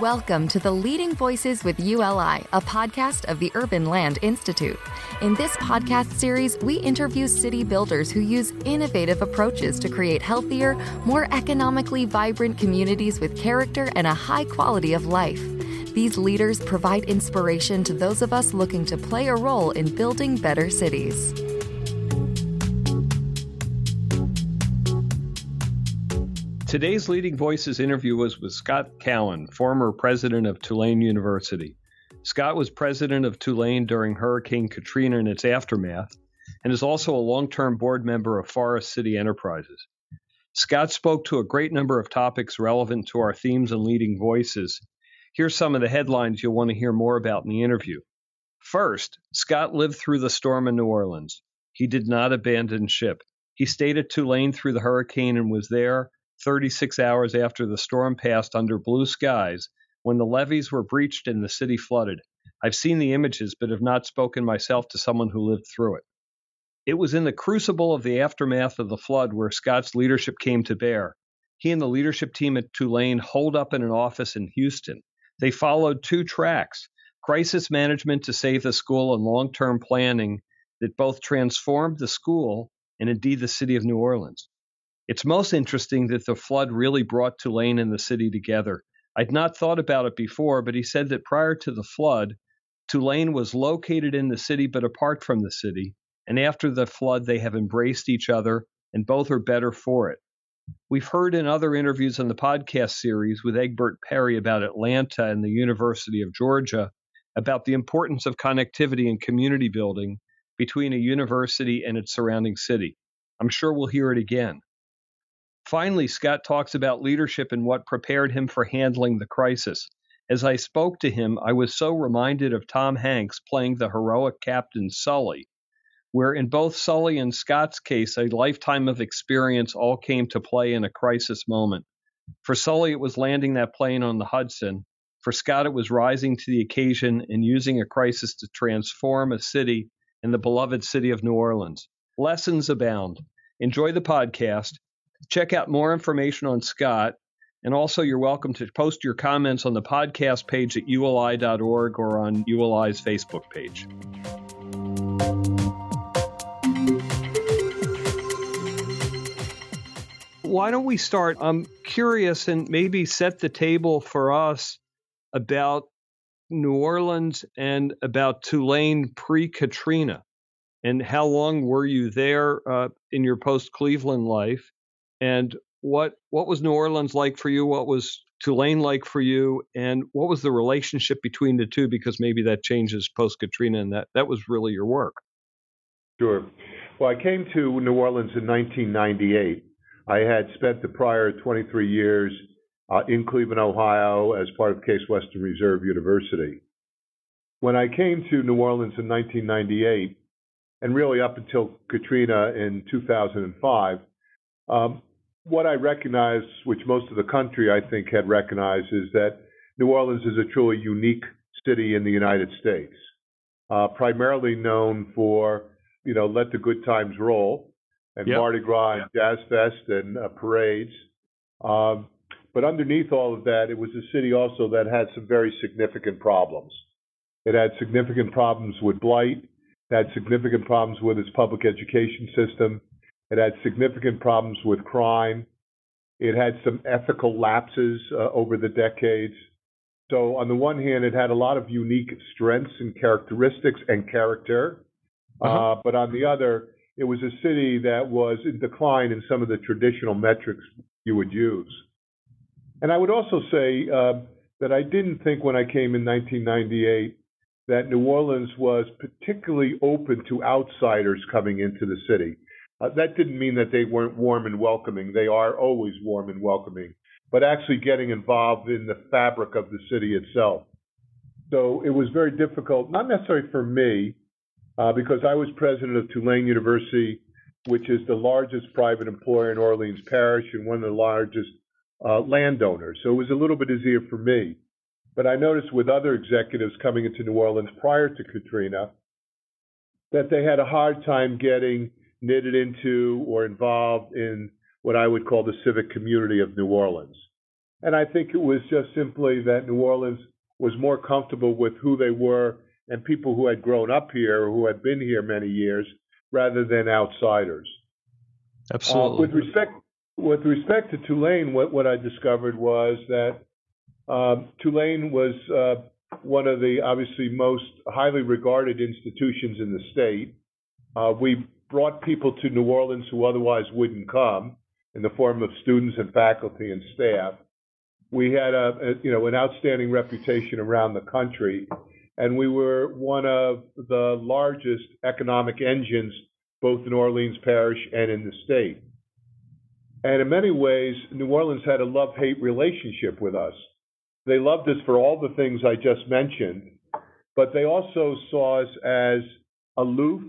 Welcome to the Leading Voices with ULI, a podcast of the Urban Land Institute. In this podcast series, we interview city builders who use innovative approaches to create healthier, more economically vibrant communities with character and a high quality of life. These leaders provide inspiration to those of us looking to play a role in building better cities. Today's Leading Voices interview was with Scott Cowen, former president of Tulane University. Scott was president of Tulane during Hurricane Katrina and its aftermath, and is also a long term board member of Forest City Enterprises. Scott spoke to a great number of topics relevant to our themes and leading voices. Here's some of the headlines you'll want to hear more about in the interview. First, Scott lived through the storm in New Orleans. He did not abandon ship. He stayed at Tulane through the hurricane and was there 36 hours after the storm passed under blue skies when the levees were breached and the city flooded. I've seen the images, but have not spoken myself to someone who lived through it. It was in the crucible of the aftermath of the flood where Scott's leadership came to bear. He and the leadership team at Tulane holed up in an office in Houston. They followed two tracks crisis management to save the school and long term planning that both transformed the school and indeed the city of New Orleans. It's most interesting that the flood really brought Tulane and the city together. I'd not thought about it before, but he said that prior to the flood, Tulane was located in the city but apart from the city, and after the flood, they have embraced each other, and both are better for it. We've heard in other interviews on the podcast series with Egbert Perry about Atlanta and the University of Georgia about the importance of connectivity and community building between a university and its surrounding city. I'm sure we'll hear it again. Finally, Scott talks about leadership and what prepared him for handling the crisis. As I spoke to him, I was so reminded of Tom Hanks playing the heroic Captain Sully, where in both Sully and Scott's case, a lifetime of experience all came to play in a crisis moment. For Sully, it was landing that plane on the Hudson. For Scott, it was rising to the occasion and using a crisis to transform a city in the beloved city of New Orleans. Lessons abound. Enjoy the podcast. Check out more information on Scott. And also, you're welcome to post your comments on the podcast page at uli.org or on ULI's Facebook page. Why don't we start? I'm curious and maybe set the table for us about New Orleans and about Tulane pre Katrina. And how long were you there uh, in your post Cleveland life? And what what was New Orleans like for you? What was Tulane like for you? And what was the relationship between the two? Because maybe that changes post Katrina, and that that was really your work. Sure. Well, I came to New Orleans in 1998. I had spent the prior 23 years uh, in Cleveland, Ohio, as part of Case Western Reserve University. When I came to New Orleans in 1998, and really up until Katrina in 2005, um, what I recognize, which most of the country I think had recognized, is that New Orleans is a truly unique city in the United States, uh, primarily known for you know let the good times roll and yep. Mardi Gras and Jazz Fest and uh, parades. Um, but underneath all of that, it was a city also that had some very significant problems. It had significant problems with blight. It had significant problems with its public education system. It had significant problems with crime. It had some ethical lapses uh, over the decades. So, on the one hand, it had a lot of unique strengths and characteristics and character. Uh-huh. Uh, but on the other, it was a city that was in decline in some of the traditional metrics you would use. And I would also say uh, that I didn't think when I came in 1998 that New Orleans was particularly open to outsiders coming into the city. Uh, that didn't mean that they weren't warm and welcoming. They are always warm and welcoming, but actually getting involved in the fabric of the city itself. So it was very difficult, not necessarily for me, uh, because I was president of Tulane University, which is the largest private employer in Orleans Parish and one of the largest uh, landowners. So it was a little bit easier for me. But I noticed with other executives coming into New Orleans prior to Katrina that they had a hard time getting knitted into or involved in what I would call the civic community of New Orleans. And I think it was just simply that New Orleans was more comfortable with who they were and people who had grown up here or who had been here many years rather than outsiders. Absolutely. Uh, with respect with respect to Tulane, what, what I discovered was that um, Tulane was uh, one of the obviously most highly regarded institutions in the state. Uh, we brought people to New Orleans who otherwise wouldn't come in the form of students and faculty and staff. We had a, a you know an outstanding reputation around the country, and we were one of the largest economic engines both in Orleans Parish and in the state. And in many ways, New Orleans had a love hate relationship with us. They loved us for all the things I just mentioned, but they also saw us as aloof,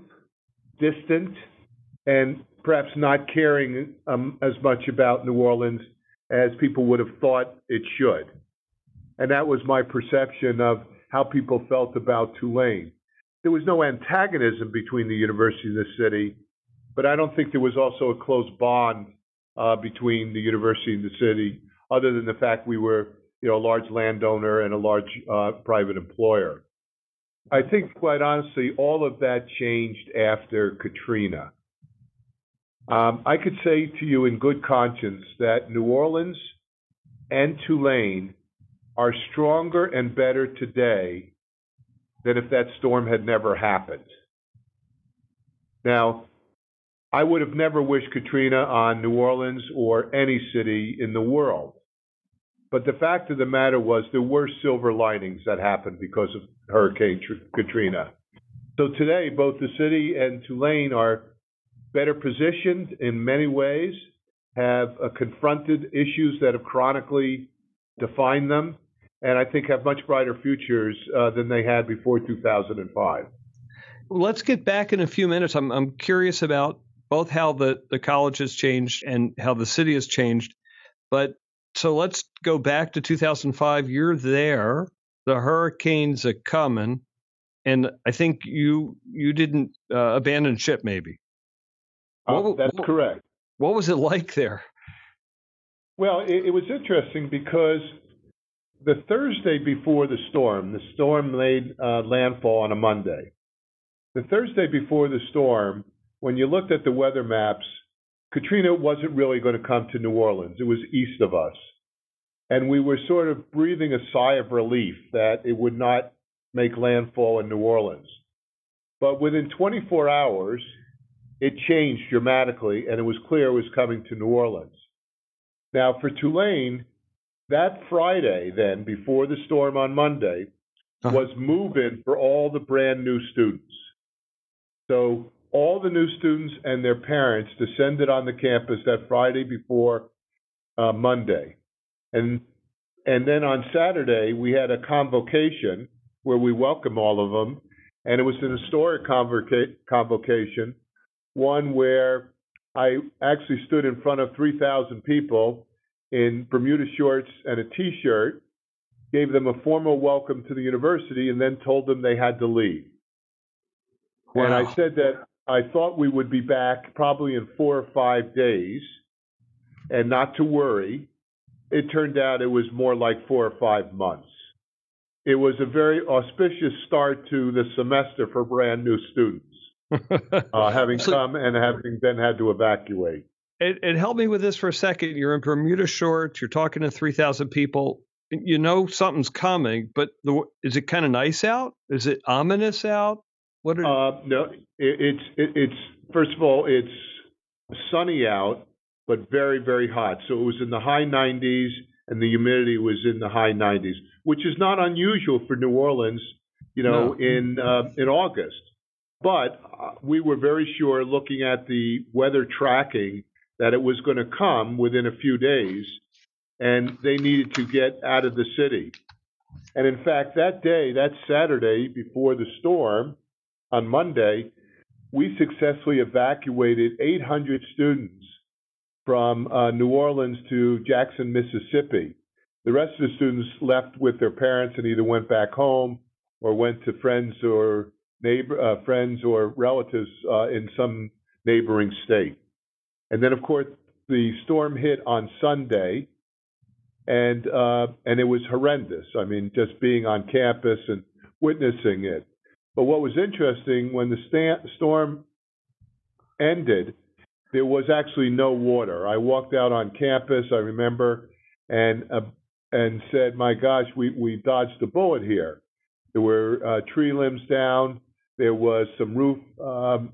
distant, and perhaps not caring um, as much about New Orleans as people would have thought it should. And that was my perception of how people felt about Tulane. There was no antagonism between the university and the city, but I don't think there was also a close bond uh, between the university and the city, other than the fact we were, you know, a large landowner and a large uh, private employer. I think, quite honestly, all of that changed after Katrina. Um, I could say to you in good conscience that New Orleans and Tulane are stronger and better today than if that storm had never happened. Now, I would have never wished Katrina on New Orleans or any city in the world. But the fact of the matter was, there were silver linings that happened because of Hurricane Katrina. So today, both the city and Tulane are better positioned in many ways, have uh, confronted issues that have chronically defined them, and I think have much brighter futures uh, than they had before 2005. Let's get back in a few minutes. I'm, I'm curious about both how the, the college has changed and how the city has changed. But so let's go back to 2005. You're there. The hurricanes are coming, and I think you you didn't uh, abandon ship, maybe. Uh, what, that's what, correct. What was it like there? Well, it, it was interesting because the Thursday before the storm, the storm made uh, landfall on a Monday. The Thursday before the storm, when you looked at the weather maps, Katrina wasn't really going to come to New Orleans. It was east of us. And we were sort of breathing a sigh of relief that it would not make landfall in New Orleans. But within 24 hours, it changed dramatically, and it was clear it was coming to New Orleans. Now, for Tulane, that Friday, then, before the storm on Monday, uh-huh. was move in for all the brand new students. So, all the new students and their parents descended on the campus that Friday before uh, Monday. And, and then on Saturday, we had a convocation where we welcome all of them. And it was an historic convoca- convocation one where I actually stood in front of 3,000 people in Bermuda shorts and a t shirt, gave them a formal welcome to the university, and then told them they had to leave. Wow. And I said that I thought we would be back probably in four or five days and not to worry. It turned out it was more like four or five months. It was a very auspicious start to the semester for brand new students. uh, having so, come and having then had to evacuate. And, and help me with this for a second. You're in Bermuda shorts. You're talking to 3,000 people. You know something's coming, but the, is it kind of nice out? Is it ominous out? What? Are, uh, no, it, it's it, it's first of all it's sunny out, but very very hot. So it was in the high 90s, and the humidity was in the high 90s, which is not unusual for New Orleans. You know, no. in uh, in August. But uh, we were very sure, looking at the weather tracking, that it was going to come within a few days, and they needed to get out of the city. And in fact, that day, that Saturday before the storm, on Monday, we successfully evacuated 800 students from uh, New Orleans to Jackson, Mississippi. The rest of the students left with their parents and either went back home or went to friends or neighbor, uh, friends or relatives uh, in some neighboring state. And then, of course, the storm hit on Sunday, and uh, and it was horrendous. I mean, just being on campus and witnessing it. But what was interesting when the sta- storm ended, there was actually no water. I walked out on campus. I remember, and uh, and said, "My gosh, we we dodged a bullet here." There were uh, tree limbs down. There was some roof um,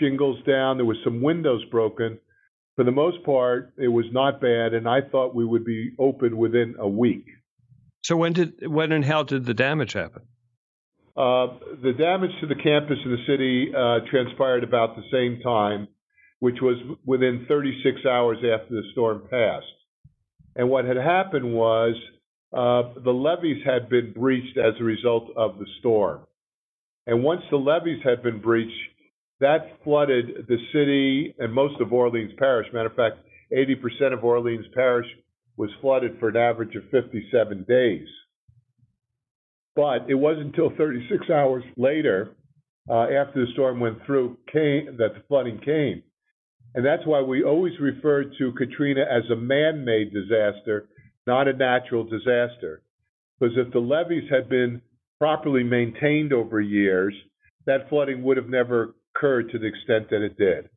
shingles down. There was some windows broken. For the most part, it was not bad, and I thought we would be open within a week. So when did when and how did the damage happen? Uh, the damage to the campus and the city uh, transpired about the same time, which was within 36 hours after the storm passed. And what had happened was uh, the levees had been breached as a result of the storm. And once the levees had been breached, that flooded the city and most of Orleans Parish. Matter of fact, 80% of Orleans Parish was flooded for an average of 57 days. But it wasn't until 36 hours later, uh, after the storm went through, came, that the flooding came. And that's why we always refer to Katrina as a man made disaster, not a natural disaster. Because if the levees had been properly maintained over years, that flooding would have never occurred to the extent that it did.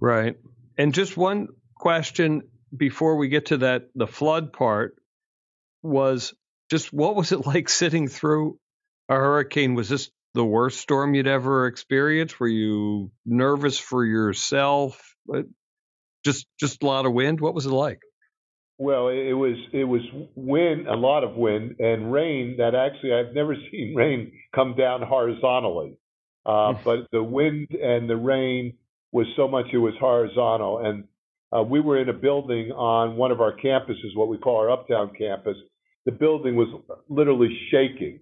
Right. And just one question before we get to that, the flood part was just what was it like sitting through a hurricane? Was this the worst storm you'd ever experienced? Were you nervous for yourself? Just just a lot of wind. What was it like? Well, it was it was wind, a lot of wind and rain. That actually I've never seen rain come down horizontally, uh, but the wind and the rain was so much it was horizontal. And uh, we were in a building on one of our campuses, what we call our uptown campus. The building was literally shaking.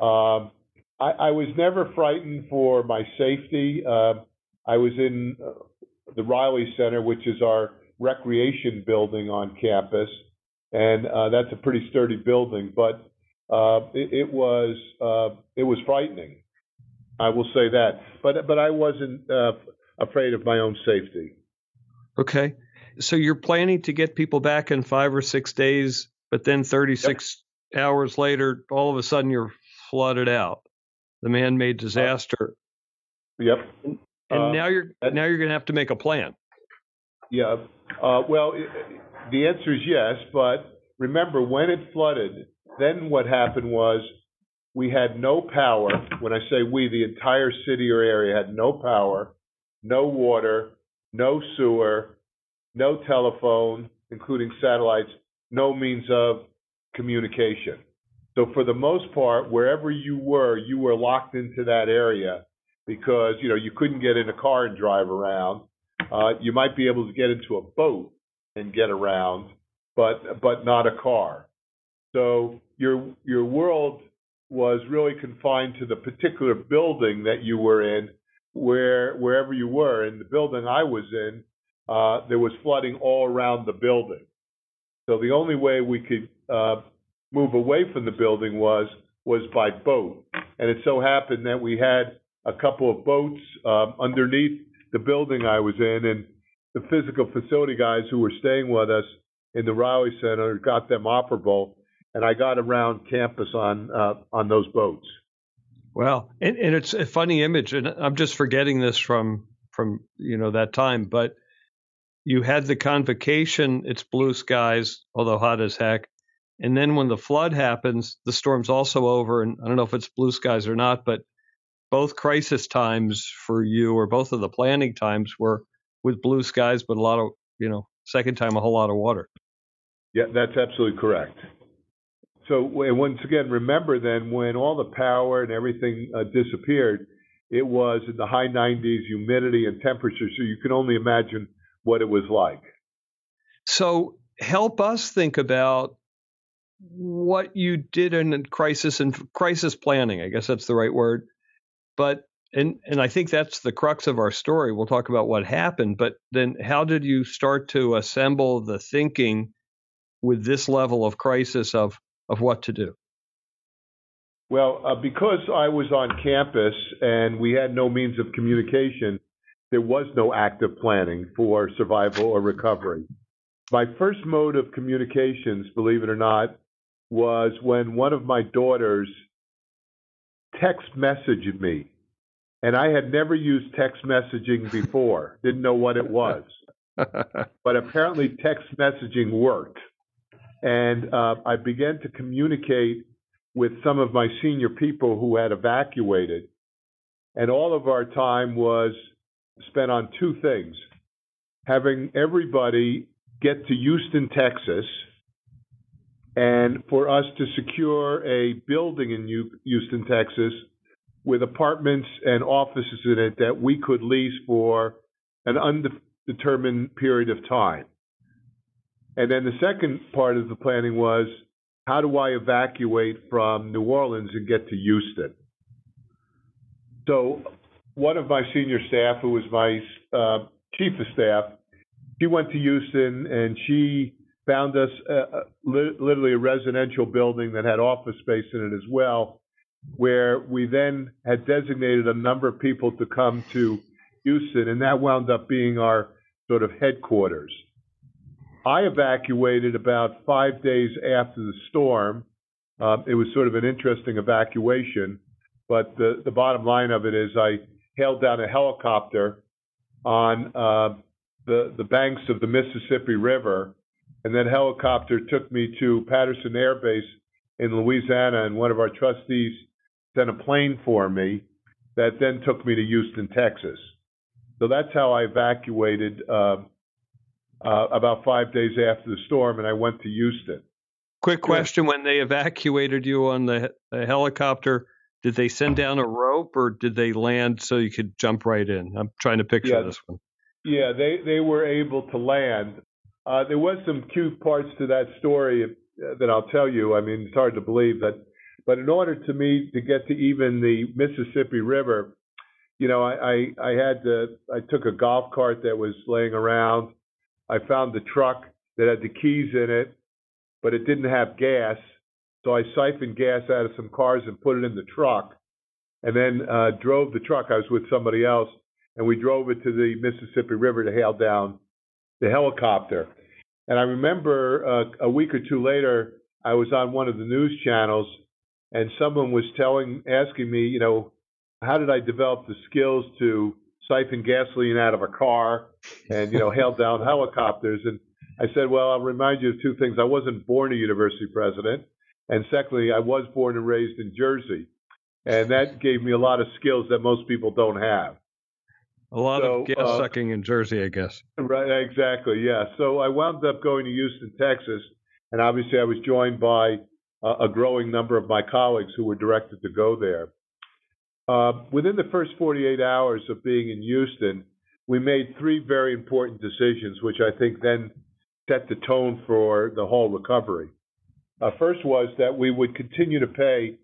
Um, I, I, was never frightened for my safety. Uh, I was in uh, the Reily Center, which is our recreation building on campus, and uh, that's a pretty sturdy building. But uh, it, it, was uh, it was frightening. I will say that. But but I wasn't uh, afraid of my own safety. Okay, so you're planning to get people back in five or six days, but then 36 yep. hours later, all of a sudden you're flooded out. The man-made disaster. Yep. And uh, now you're now you're going to have to make a plan. Yeah. Uh, well, it, the answer is yes, but remember when it flooded, then what happened was we had no power. When I say we, the entire city or area had no power, no water, no sewer, no telephone, including satellites, no means of communication. So for the most part, wherever you were, you were locked into that area because you know you couldn't get in a car and drive around. Uh, you might be able to get into a boat and get around, but but not a car. So your your world was really confined to the particular building that you were in, where wherever you were. In the building I was in, uh, there was flooding all around the building. So the only way we could uh, move away from the building was was by boat, and it so happened that we had a couple of boats um, underneath the building I was in, and the physical facility guys who were staying with us in the Reily Center got them operable, and I got around campus on uh, on those boats. Well, and, and it's a funny image, and I'm just forgetting this from from you know that time, but you had the convocation. It's blue skies, although hot as heck. And then when the flood happens, the storm's also over, and I don't know if it's blue skies or not, but both crisis times for you, or both of the planning times, were with blue skies, but a lot of, you know, second time a whole lot of water. Yeah, that's absolutely correct. So once again, remember then when all the power and everything uh, disappeared, it was in the high 90s, humidity and temperature. So you can only imagine what it was like. So help us think about what you did in crisis and crisis planning. I guess that's the right word. But and and I think that's the crux of our story. We'll talk about what happened, but then how did you start to assemble the thinking with this level of crisis of of what to do? Well, uh, because I was on campus and we had no means of communication, there was no active planning for survival or recovery. my first mode of communications, believe it or not, was when one of my daughters text messaged me. And I had never used text messaging before, didn't know what it was. but apparently, text messaging worked. And uh, I began to communicate with some of my senior people who had evacuated. And all of our time was spent on two things having everybody get to Houston, Texas, and for us to secure a building in Houston, Texas, with apartments and offices in it that we could lease for an undetermined period of time. And then the second part of the planning was how do I evacuate from New Orleans and get to Houston? So, one of my senior staff, who was my uh, chief of staff, she went to Houston and she found us literally a residential building that had office space in it as well, where we then had designated a number of people to come to Houston, and that wound up being our sort of headquarters. I evacuated about five days after the storm. Uh, it was sort of an interesting evacuation, but the, the bottom line of it is I hailed down a helicopter on uh, the, the banks of the Mississippi River, and that helicopter took me to Patterson Air Base in Louisiana, and one of our trustees sent a plane for me that then took me to Houston, Texas. So that's how I evacuated uh, uh, about five days after the storm, and I went to Houston. Quick question: When they evacuated you on the, the helicopter, did they send down a rope, or did they land so you could jump right in? I'm trying to picture yeah, this one. Yeah, they they were able to land. Uh, there was some cute parts to that story uh, that I'll tell you. I mean, it's hard to believe that, but in order to me to get to even the Mississippi River, you know, I I, I had to I took a golf cart that was laying around. I found the truck that had the keys in it, but it didn't have gas. So I siphoned gas out of some cars and put it in the truck, and then uh, drove the truck. I was with somebody else and we drove it to the Mississippi River to hail down the helicopter. And I remember uh, a week or two later, I was on one of the news channels, and someone was telling, asking me, you know, how did I develop the skills to siphon gasoline out of a car and you know hail down helicopters? And I said, well, I'll remind you of two things. I wasn't born a university president, and secondly, I was born and raised in Jersey, and that gave me a lot of skills that most people don't have. A lot so, of gas uh, sucking in Jersey, I guess. Right, exactly. Yeah. So I wound up going to Houston, Texas, and obviously I was joined by uh, a growing number of my colleagues who were directed to go there. Uh, within the first 48 hours of being in Houston, we made three very important decisions, which I think then set the tone for the whole recovery. Uh, first was that we would continue to pay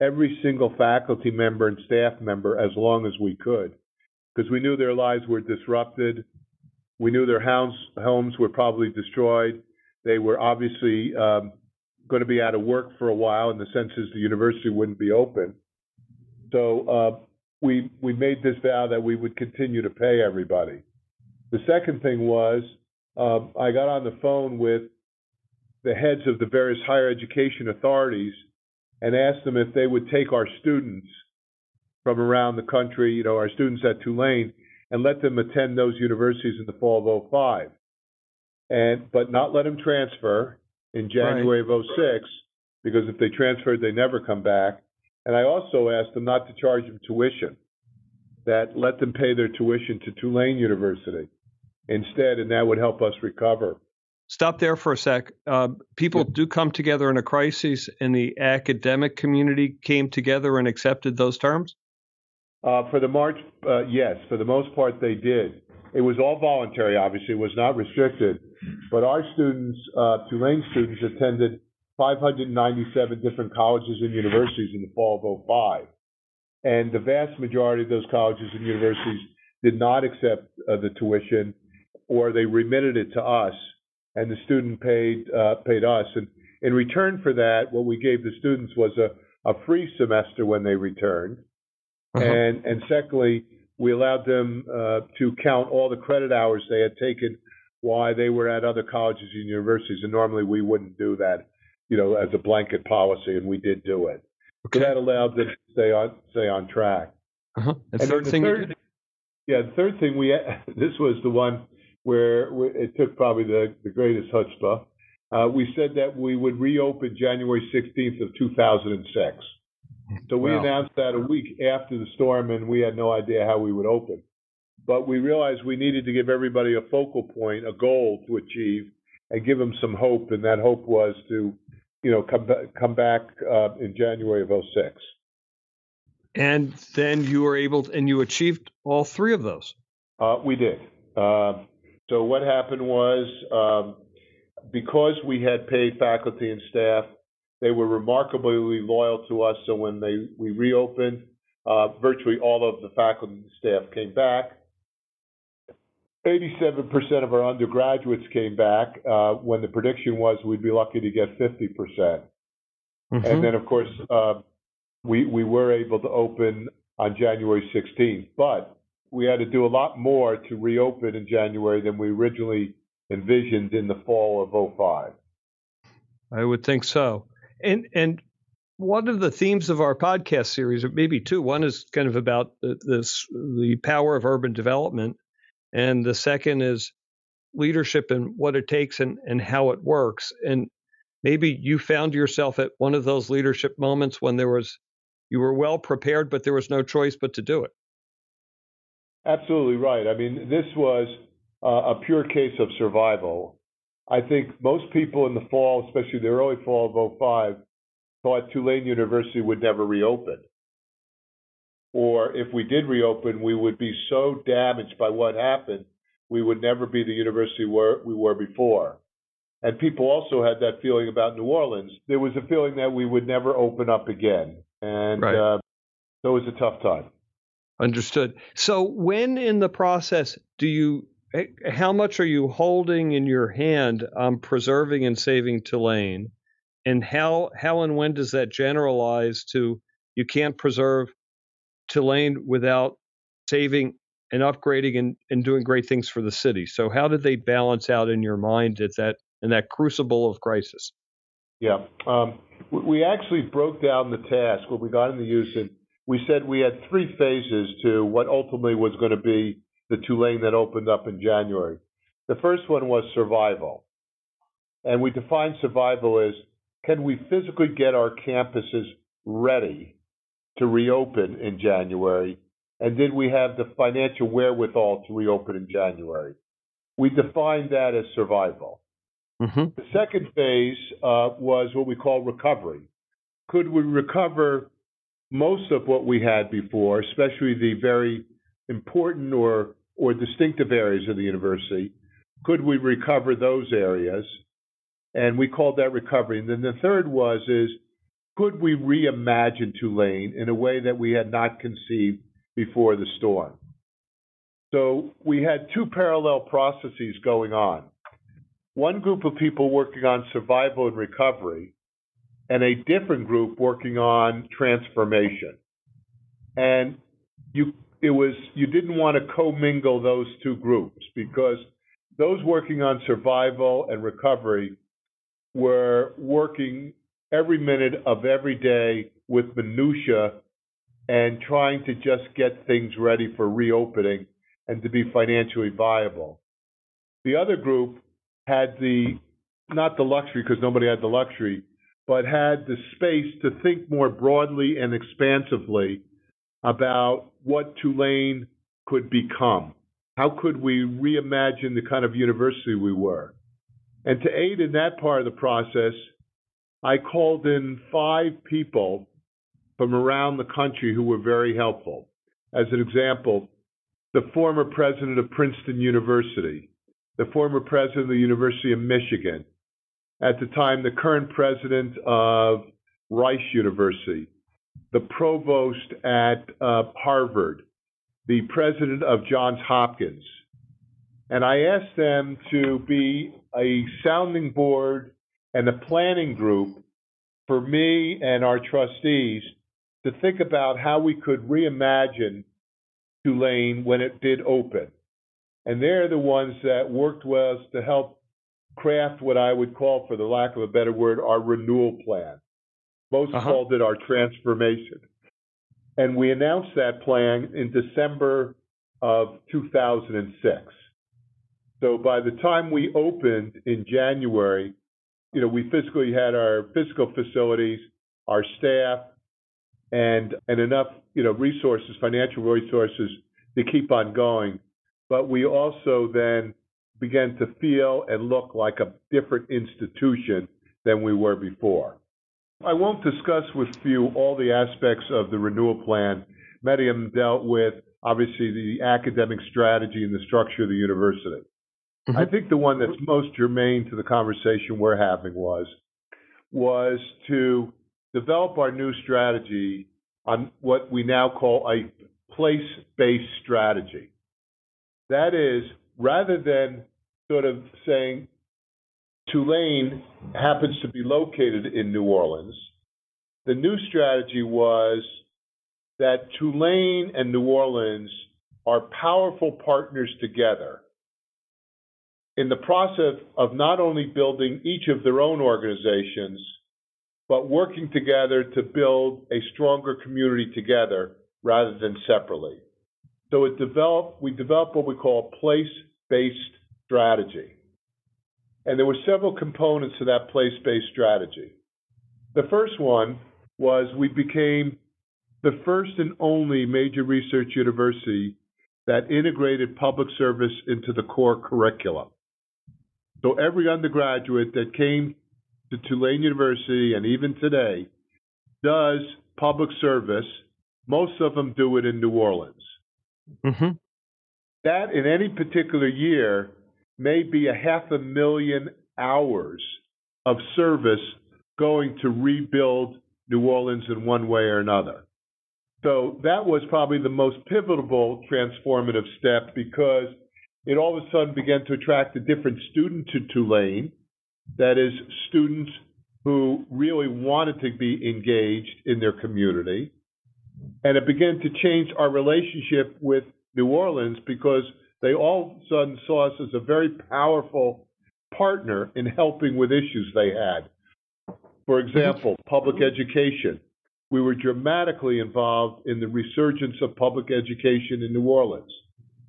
every single faculty member and staff member as long as we could because we knew their lives were disrupted. We knew their homes, homes were probably destroyed. They were obviously um, going to be out of work for a while in the sense as the university wouldn't be open. So uh, we we made this vow that we would continue to pay everybody. The second thing was uh, I got on the phone with the heads of the various higher education authorities and asked them if they would take our students from around the country, you know, our students at Tulane, and let them attend those universities in the fall of 05. And but not let them transfer in January right. of 06, because if they transferred, they never come back. And I also asked them not to charge them tuition, that let them pay their tuition to Tulane University instead, and that would help us recover. Stop there for a sec. Uh, people yeah. do come together in a crisis, and the academic community came together and accepted those terms? Uh, for the March, uh, yes, for the most part they did. It was all voluntary, obviously, it was not restricted. But our students, uh, Tulane students, attended 597 different colleges and universities in the fall of 05. And the vast majority of those colleges and universities did not accept uh, the tuition or they remitted it to us and the student paid uh, paid us. And in return for that, what we gave the students was a, a free semester when they returned uh-huh. And and secondly, we allowed them uh, to count all the credit hours they had taken while they were at other colleges and universities, and normally we wouldn't do that, you know, as a blanket policy, and we did do it. Okay. So that allowed them to stay on stay on track. Uh-huh. And, and third thing, third, yeah, the third thing we this was the one where it took probably the the greatest chutzpah. Uh, we said that we would reopen January 16th of 2006. So we wow. announced that a week after the storm, and we had no idea how we would open. But we realized we needed to give everybody a focal point, a goal to achieve, and give them some hope. And that hope was to, you know, come come back uh, in January of 06. And then you were able, to, and you achieved all three of those. Uh, we did. Uh, so what happened was, um, because we had paid faculty and staff they were remarkably loyal to us. So when they we reopened, uh, virtually all of the faculty and staff came back. 87% of our undergraduates came back uh, when the prediction was we'd be lucky to get 50%. percent mm hmm And then, of course, uh, we, we were able to open on January 16th, but we had to do a lot more to reopen in January than we originally envisioned in the fall of 05. I would think so. And and one of the themes of our podcast series, or maybe two, one is kind of about this the power of urban development, and the second is leadership and what it takes and, and how it works. And maybe you found yourself at one of those leadership moments when there was you were well prepared, but there was no choice but to do it. Absolutely right. I mean, this was uh, a pure case of survival. I think most people in the fall, especially the early fall of 05, thought Tulane University would never reopen. Or if we did reopen, we would be so damaged by what happened, we would never be the university where we were before. And people also had that feeling about New Orleans. There was a feeling that we would never open up again. And right. uh, so it was a tough time. Understood. So, when in the process do you how much are you holding in your hand on preserving and saving Tulane? And how how and when does that generalize to you can't preserve Tulane without saving and upgrading and, and doing great things for the city. So how did they balance out in your mind at that in that crucible of crisis? Yeah. Um, we actually broke down the task when we got into Houston. We said we had three phases to what ultimately was going to be the Tulane that opened up in January. The first one was survival. And we defined survival as can we physically get our campuses ready to reopen in January? And did we have the financial wherewithal to reopen in January? We defined that as survival. Mm-hmm. The second phase uh, was what we call recovery. Could we recover most of what we had before, especially the very important or or distinctive areas of the university. Could we recover those areas? And we called that recovery. And then the third was is could we reimagine Tulane in a way that we had not conceived before the storm? So we had two parallel processes going on. One group of people working on survival and recovery, and a different group working on transformation. And you it was you didn't want to commingle those two groups because those working on survival and recovery were working every minute of every day with minutia and trying to just get things ready for reopening and to be financially viable. The other group had the not the luxury because nobody had the luxury, but had the space to think more broadly and expansively about what Tulane could become. How could we reimagine the kind of university we were? And to aid in that part of the process, I called in five people from around the country who were very helpful. As an example, the former president of Princeton University, the former president of the University of Michigan, at the time, the current president of Rice University, the provost at uh, Harvard, the president of Johns Hopkins. And I asked them to be a sounding board and a planning group for me and our trustees to think about how we could reimagine Tulane when it did open. And they're the ones that worked with us to help craft what I would call, for the lack of a better word, our renewal plan. Most uh-huh. called it our transformation. And we announced that plan in December of 2006. So by the time we opened in January, you know, we physically had our physical facilities, our staff, and and enough, you know, resources, financial resources to keep on going. But we also then began to feel and look like a different institution than we were before. I won't discuss with you all the aspects of the renewal plan. Many of them dealt with, obviously, the academic strategy and the structure of the university. Mm-hmm. I think the one that's most germane to the conversation we're having was was to develop our new strategy on what we now call a place-based strategy. That is, rather than sort of saying Tulane happens to be located in New Orleans, the new strategy was that Tulane and New Orleans are powerful partners together in the process of not only building each of their own organizations, but working together to build a stronger community together rather than separately. So it developed, we developed what we call place-based strategy. And there were several components to that place-based strategy. The first one was we became the first and only major research university that integrated public service into the core curriculum. So every undergraduate that came to Tulane University and even today does public service. Most of them do it in New Orleans. Mm-hmm. That in any particular year may be a half a million hours of service going to rebuild New Orleans in one way or another. So that was probably the most pivotal transformative step because it all of a sudden began to attract a different student to Tulane. That is, students who really wanted to be engaged in their community. And it began to change our relationship with New Orleans because they all of a sudden saw us as a very powerful partner in helping with issues they had. For example, public education. We were dramatically involved in the resurgence of public education in New Orleans.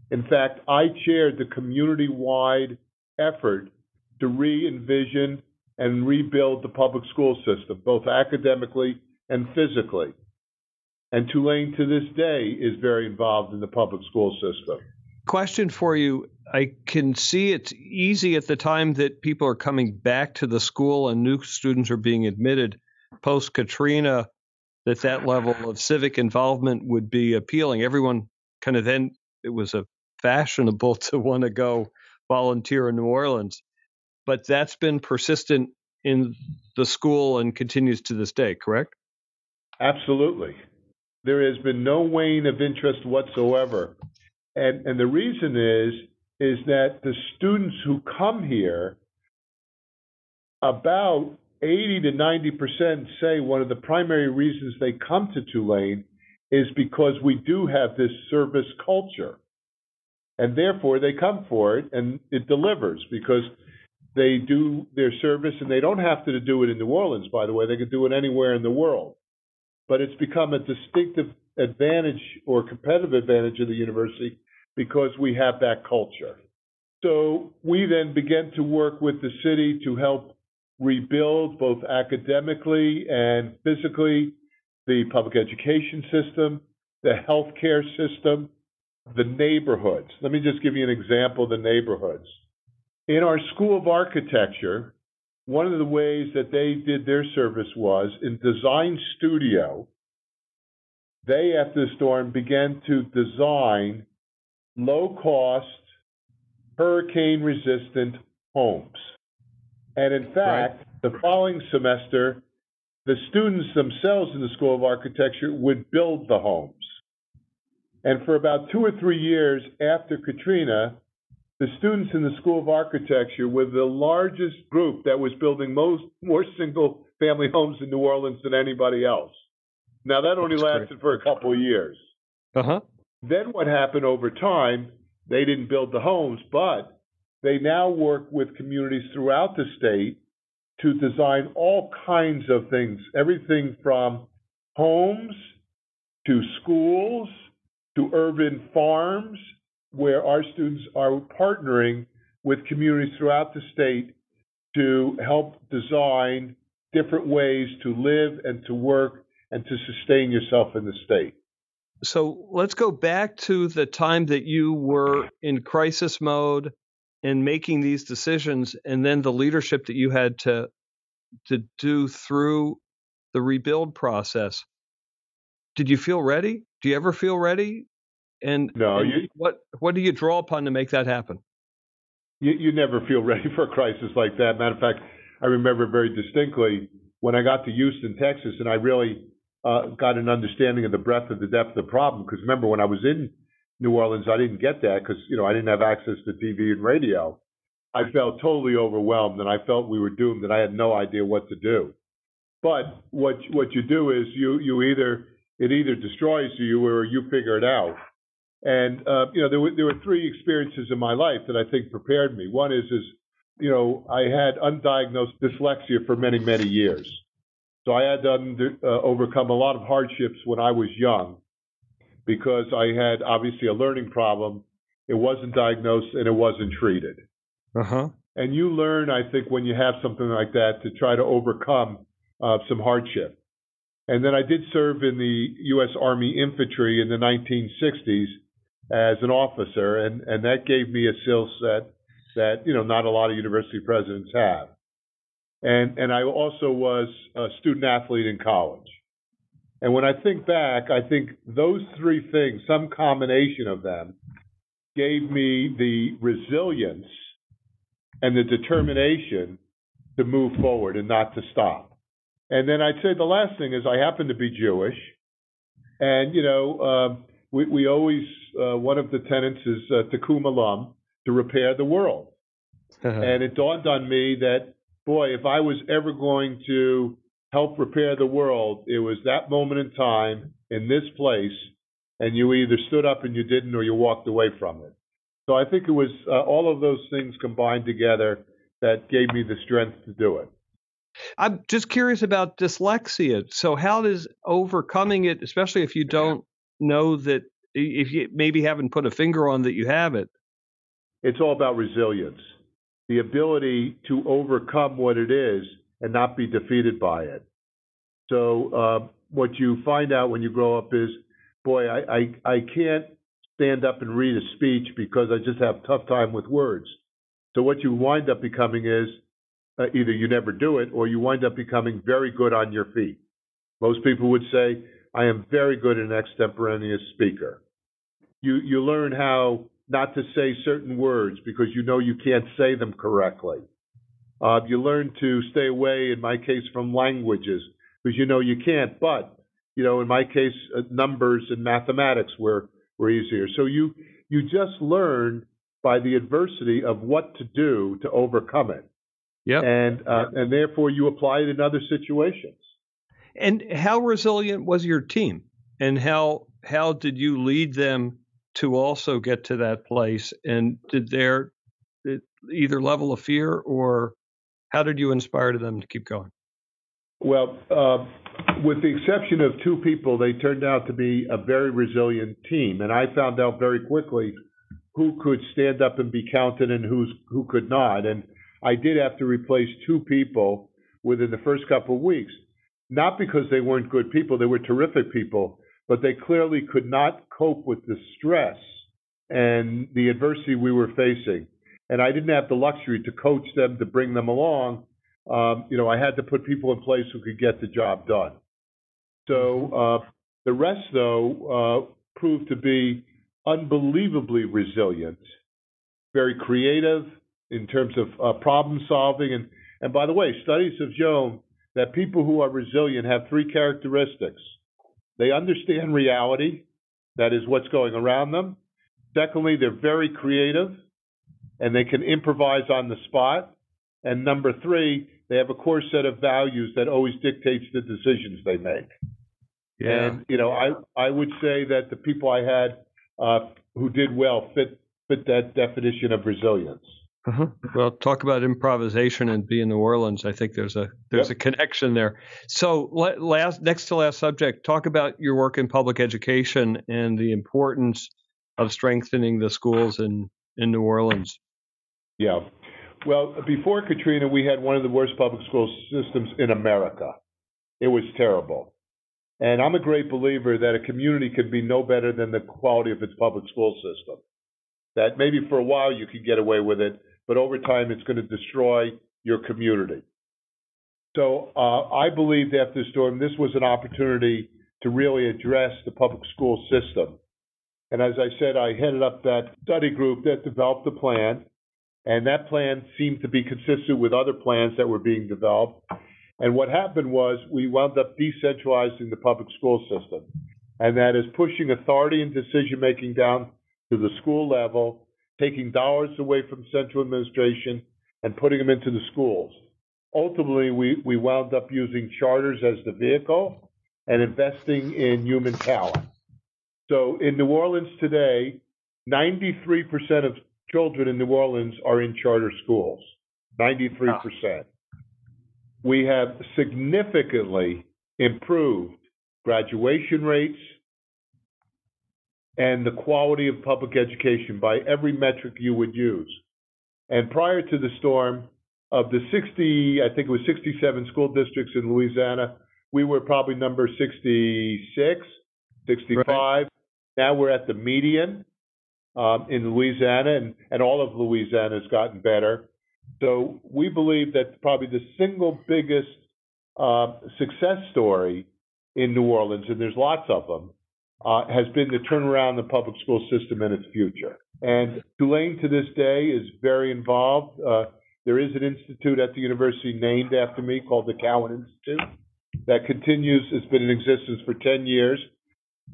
In fact, I chaired the community wide effort to re envision and rebuild the public school system, both academically and physically. And Tulane to this day is very involved in the public school system. Question for you. I can see it's easy at the time that people are coming back to the school and new students are being admitted post Katrina that that level of civic involvement would be appealing. Everyone kind of then it was a fashionable to want to go volunteer in New Orleans. But that's been persistent in the school and continues to this day, correct? Absolutely. There has been no wane of interest whatsoever. And, and the reason is, is that the students who come here, about 80 to 90% say one of the primary reasons they come to Tulane is because we do have this service culture and therefore they come for it and it delivers because they do their service and they don't have to do it in New Orleans, by the way. They can do it anywhere in the world. But it's become a distinctive advantage or competitive advantage of the university because we have that culture. So we then began to work with the city to help rebuild both academically and physically the public education system, the healthcare system, the neighborhoods. Let me just give you an example of the neighborhoods. In our School of Architecture, one of the ways that they did their service was in Design Studio, they, after the storm, began to design low cost, hurricane resistant homes. And in fact, right. the following semester, the students themselves in the School of Architecture would build the homes. And for about two or three years after Katrina, the students in the School of Architecture were the largest group that was building most more single family homes in New Orleans than anybody else. Now that only That's lasted great. for a couple of years. Uh-huh. Then what happened over time they didn't build the homes, but they now work with communities throughout the state to design all kinds of things, everything from homes to schools to urban farms, where our students are partnering with communities throughout the state to help design different ways to live and to work and to sustain yourself in the state. So let's go back to the time that you were in crisis mode and making these decisions, and then the leadership that you had to to do through the rebuild process. Did you feel ready? Do you ever feel ready? And, no, and you, what what do you draw upon to make that happen? You, you never feel ready for a crisis like that. Matter of fact, I remember very distinctly when I got to Houston, Texas, and I really uh, got an understanding of the breadth of the depth of the problem. Because remember, when I was in New Orleans, I didn't get that because you know I didn't have access to TV and radio. I felt totally overwhelmed, and I felt we were doomed, and I had no idea what to do. But what what you do is you you either it either destroys you or you figure it out. And uh, you know there were there were three experiences in my life that I think prepared me. One is is you know I had undiagnosed dyslexia for many many years. So I had to under, uh, overcome a lot of hardships when I was young because I had obviously a learning problem. It wasn't diagnosed and it wasn't treated. Uh-huh. And you learn, I think, when you have something like that to try to overcome uh, some hardship. And then I did serve in the U.S. Army Infantry in the 1960s as an officer, and, and that gave me a skill set that you know not a lot of university presidents have and and I also was a student athlete in college. And when I think back, I think those three things, some combination of them, gave me the resilience and the determination to move forward and not to stop. And then I'd say the last thing is I happen to be Jewish, and you know uh, we we always uh, one of the tenets is uh, tikkun olam to repair the world. and it dawned on me that boy, if I was ever going to help repair the world, it was that moment in time in this place, and you either stood up and you didn't, or you walked away from it. So I think it was uh, all of those things combined together that gave me the strength to do it. I'm just curious about dyslexia. So how does overcoming it, especially if you don't know that, if you maybe haven't put a finger on that you have it? It's all about resilience the ability to overcome what it is and not be defeated by it. So uh, what you find out when you grow up is, boy, I, I, I can't stand up and read a speech because I just have tough time with words. So what you wind up becoming is uh, either you never do it or you wind up becoming very good on your feet. Most people would say, I am very good an extemporaneous speaker. You you learn how not to say certain words because you know you can't say them correctly. Uh, you learn to stay away, in my case, from languages because you know you can't. But you know, in my case, uh, numbers and mathematics were were easier. So you you just learn by the adversity of what to do to overcome it. Yeah. And uh, and therefore you apply it in other situations. And how resilient was your team? And how how did you lead them to also get to that place? And did their either level of fear or how did you inspire them to keep going? Well, uh, with the exception of two people, they turned out to be a very resilient team, and I found out very quickly who could stand up and be counted and who's who could not. And I did have to replace two people within the first couple of weeks, not because they weren't good people; they were terrific people, but they clearly could not cope with the stress and the adversity we were facing. And I didn't have the luxury to coach them to bring them along. Um, you know, I had to put people in place who could get the job done. So uh, the rest, though, uh, proved to be unbelievably resilient, very creative in terms of uh, problem solving. And, and by the way, studies have shown that people who are resilient have three characteristics they understand reality, that is what's going around them. Secondly, they're very creative and they can improvise on the spot. And number three, they have a core set of values that always dictates the decisions they make. Yeah. And you know, I I would say that the people I had uh, who did well fit fit that definition of resilience. Uh-huh. Well, talk about improvisation and be in New Orleans. I think there's a there's yep. a connection there. So, last next to last subject, talk about your work in public education and the importance of strengthening the schools in in New Orleans. Yeah. Well, before Katrina, we had one of the worst public school systems in America. It was terrible. And I'm a great believer that a community can be no better than the quality of its public school system. That maybe for a while you could get away with it, but over time it's going to destroy your community. So uh, I believed after the storm this was an opportunity to really address the public school system. And as I said, I headed up that study group that developed the plan, and that plan seemed to be consistent with other plans that were being developed. And what happened was we wound up decentralizing the public school system, and that is pushing authority and decision making down to the school level taking dollars away from central administration and putting them into the schools. Ultimately, we, we wound up using charters as the vehicle and investing in human talent. So in New Orleans today, 93% of children in New Orleans are in charter schools. 93%. We have significantly improved graduation rates, and the quality of public education by every metric you would use. And prior to the storm, of the 60, I think it was 67 school districts in Louisiana, we were probably number 66, 65. Right. Now we're at the median um, in Louisiana, and, and all of Louisiana has gotten better. So we believe that probably the single biggest uh, success story in New Orleans, and there's lots of them, uh, has been to turn around the public school system and its future. And Tulane to this day is very involved. Uh, there is an institute at the university named after me called the Cowen Institute that continues, it's been in existence for 10 years,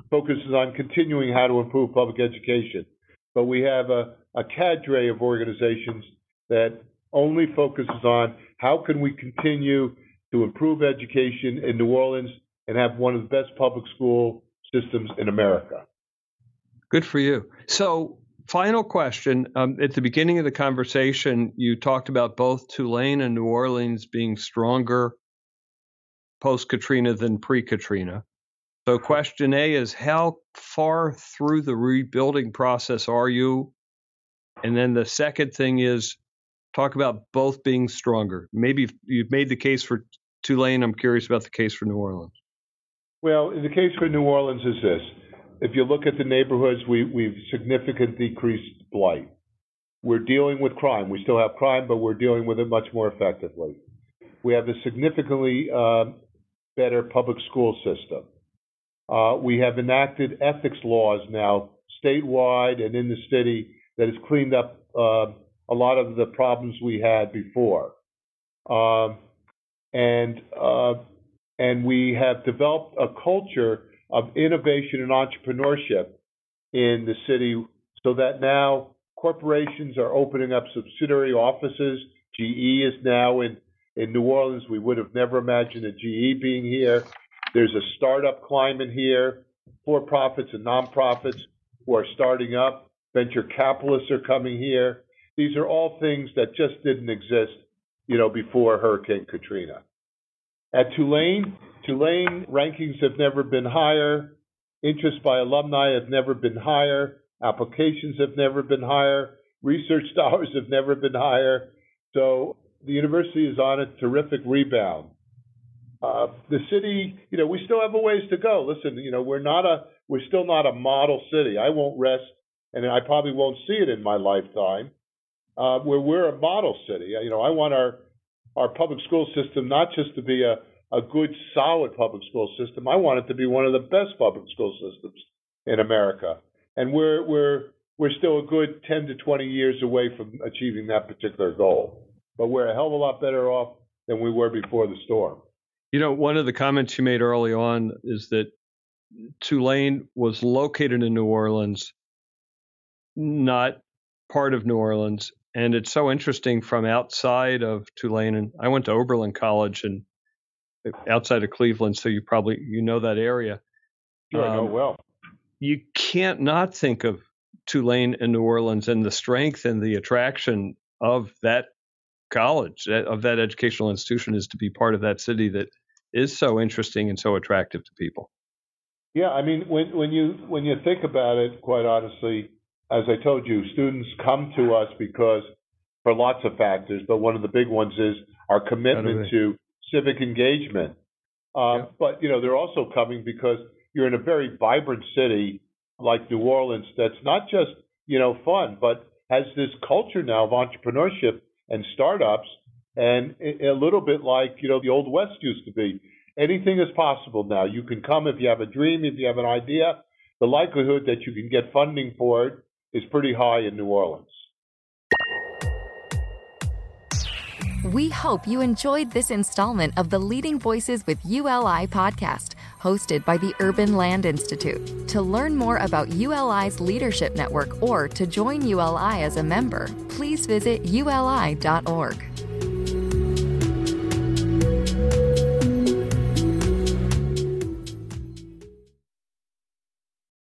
focuses on continuing how to improve public education. But we have a, a cadre of organizations that only focuses on how can we continue to improve education in New Orleans and have one of the best public school systems in America. Good for you. So, final question. Um, at the beginning of the conversation, you talked about both Tulane and New Orleans being stronger post Katrina than pre Katrina. So, question A is how far through the rebuilding process are you? And then the second thing is talk about both being stronger. Maybe you've made the case for Tulane. I'm curious about the case for New Orleans. Well, in the case for New Orleans is this. If you look at the neighborhoods, we, we've significantly decreased blight. We're dealing with crime. We still have crime, but we're dealing with it much more effectively. We have a significantly uh, better public school system. Uh, we have enacted ethics laws now statewide and in the city that has cleaned up uh, a lot of the problems we had before. Um, and and we have developed a culture of innovation and entrepreneurship in the city so that now corporations are opening up subsidiary offices. GE is now in, in New Orleans. We would have never imagined a GE being here. There's a startup climate here, for profits and nonprofits who are starting up. Venture capitalists are coming here. These are all things that just didn't exist, you know, before Hurricane Katrina. At Tulane, Tulane rankings have never been higher. Interest by alumni have never been higher. Applications have never been higher. Research dollars have never been higher. So the university is on a terrific rebound. Uh, the city, you know, we still have a ways to go. Listen, you know, we're not a, we're still not a model city. I won't rest, and I probably won't see it in my lifetime. Uh, where we're a model city. You know, I want our our public school system not just to be a, a good, solid public school system. I want it to be one of the best public school systems in America. And we're, we're, we're still a good 10 to 20 years away from achieving that particular goal. But we're a hell of a lot better off than we were before the storm. You know, one of the comments you made early on is that Tulane was located in New Orleans, not part of New Orleans, and it's so interesting from outside of Tulane. And I went to Oberlin College and outside of Cleveland, so you probably you know that area. Sure, um, I know um, well. You can't not think of Tulane and New Orleans and the strength and the attraction of that college, of that educational institution, is to be part of that city that is so interesting and so attractive to people. Yeah, I mean, when when you when you think about it, quite honestly, as I told you, students come to us because for lots of factors, but one of the big ones is our commitment to civic engagement. Um, yeah. But you know, they're also coming because you're in a very vibrant city like New Orleans that's not just you know fun, but has this culture now of entrepreneurship and startups, and a little bit like you know the old West used to be. Anything is possible now. You can come if you have a dream, if you have an idea. The likelihood that you can get funding for it is pretty high in New Orleans. We hope you enjoyed this installment of the Leading Voices with ULI podcast, hosted by the Urban Land Institute. To learn more about ULI's leadership network or to join ULI as a member, please visit uli.org.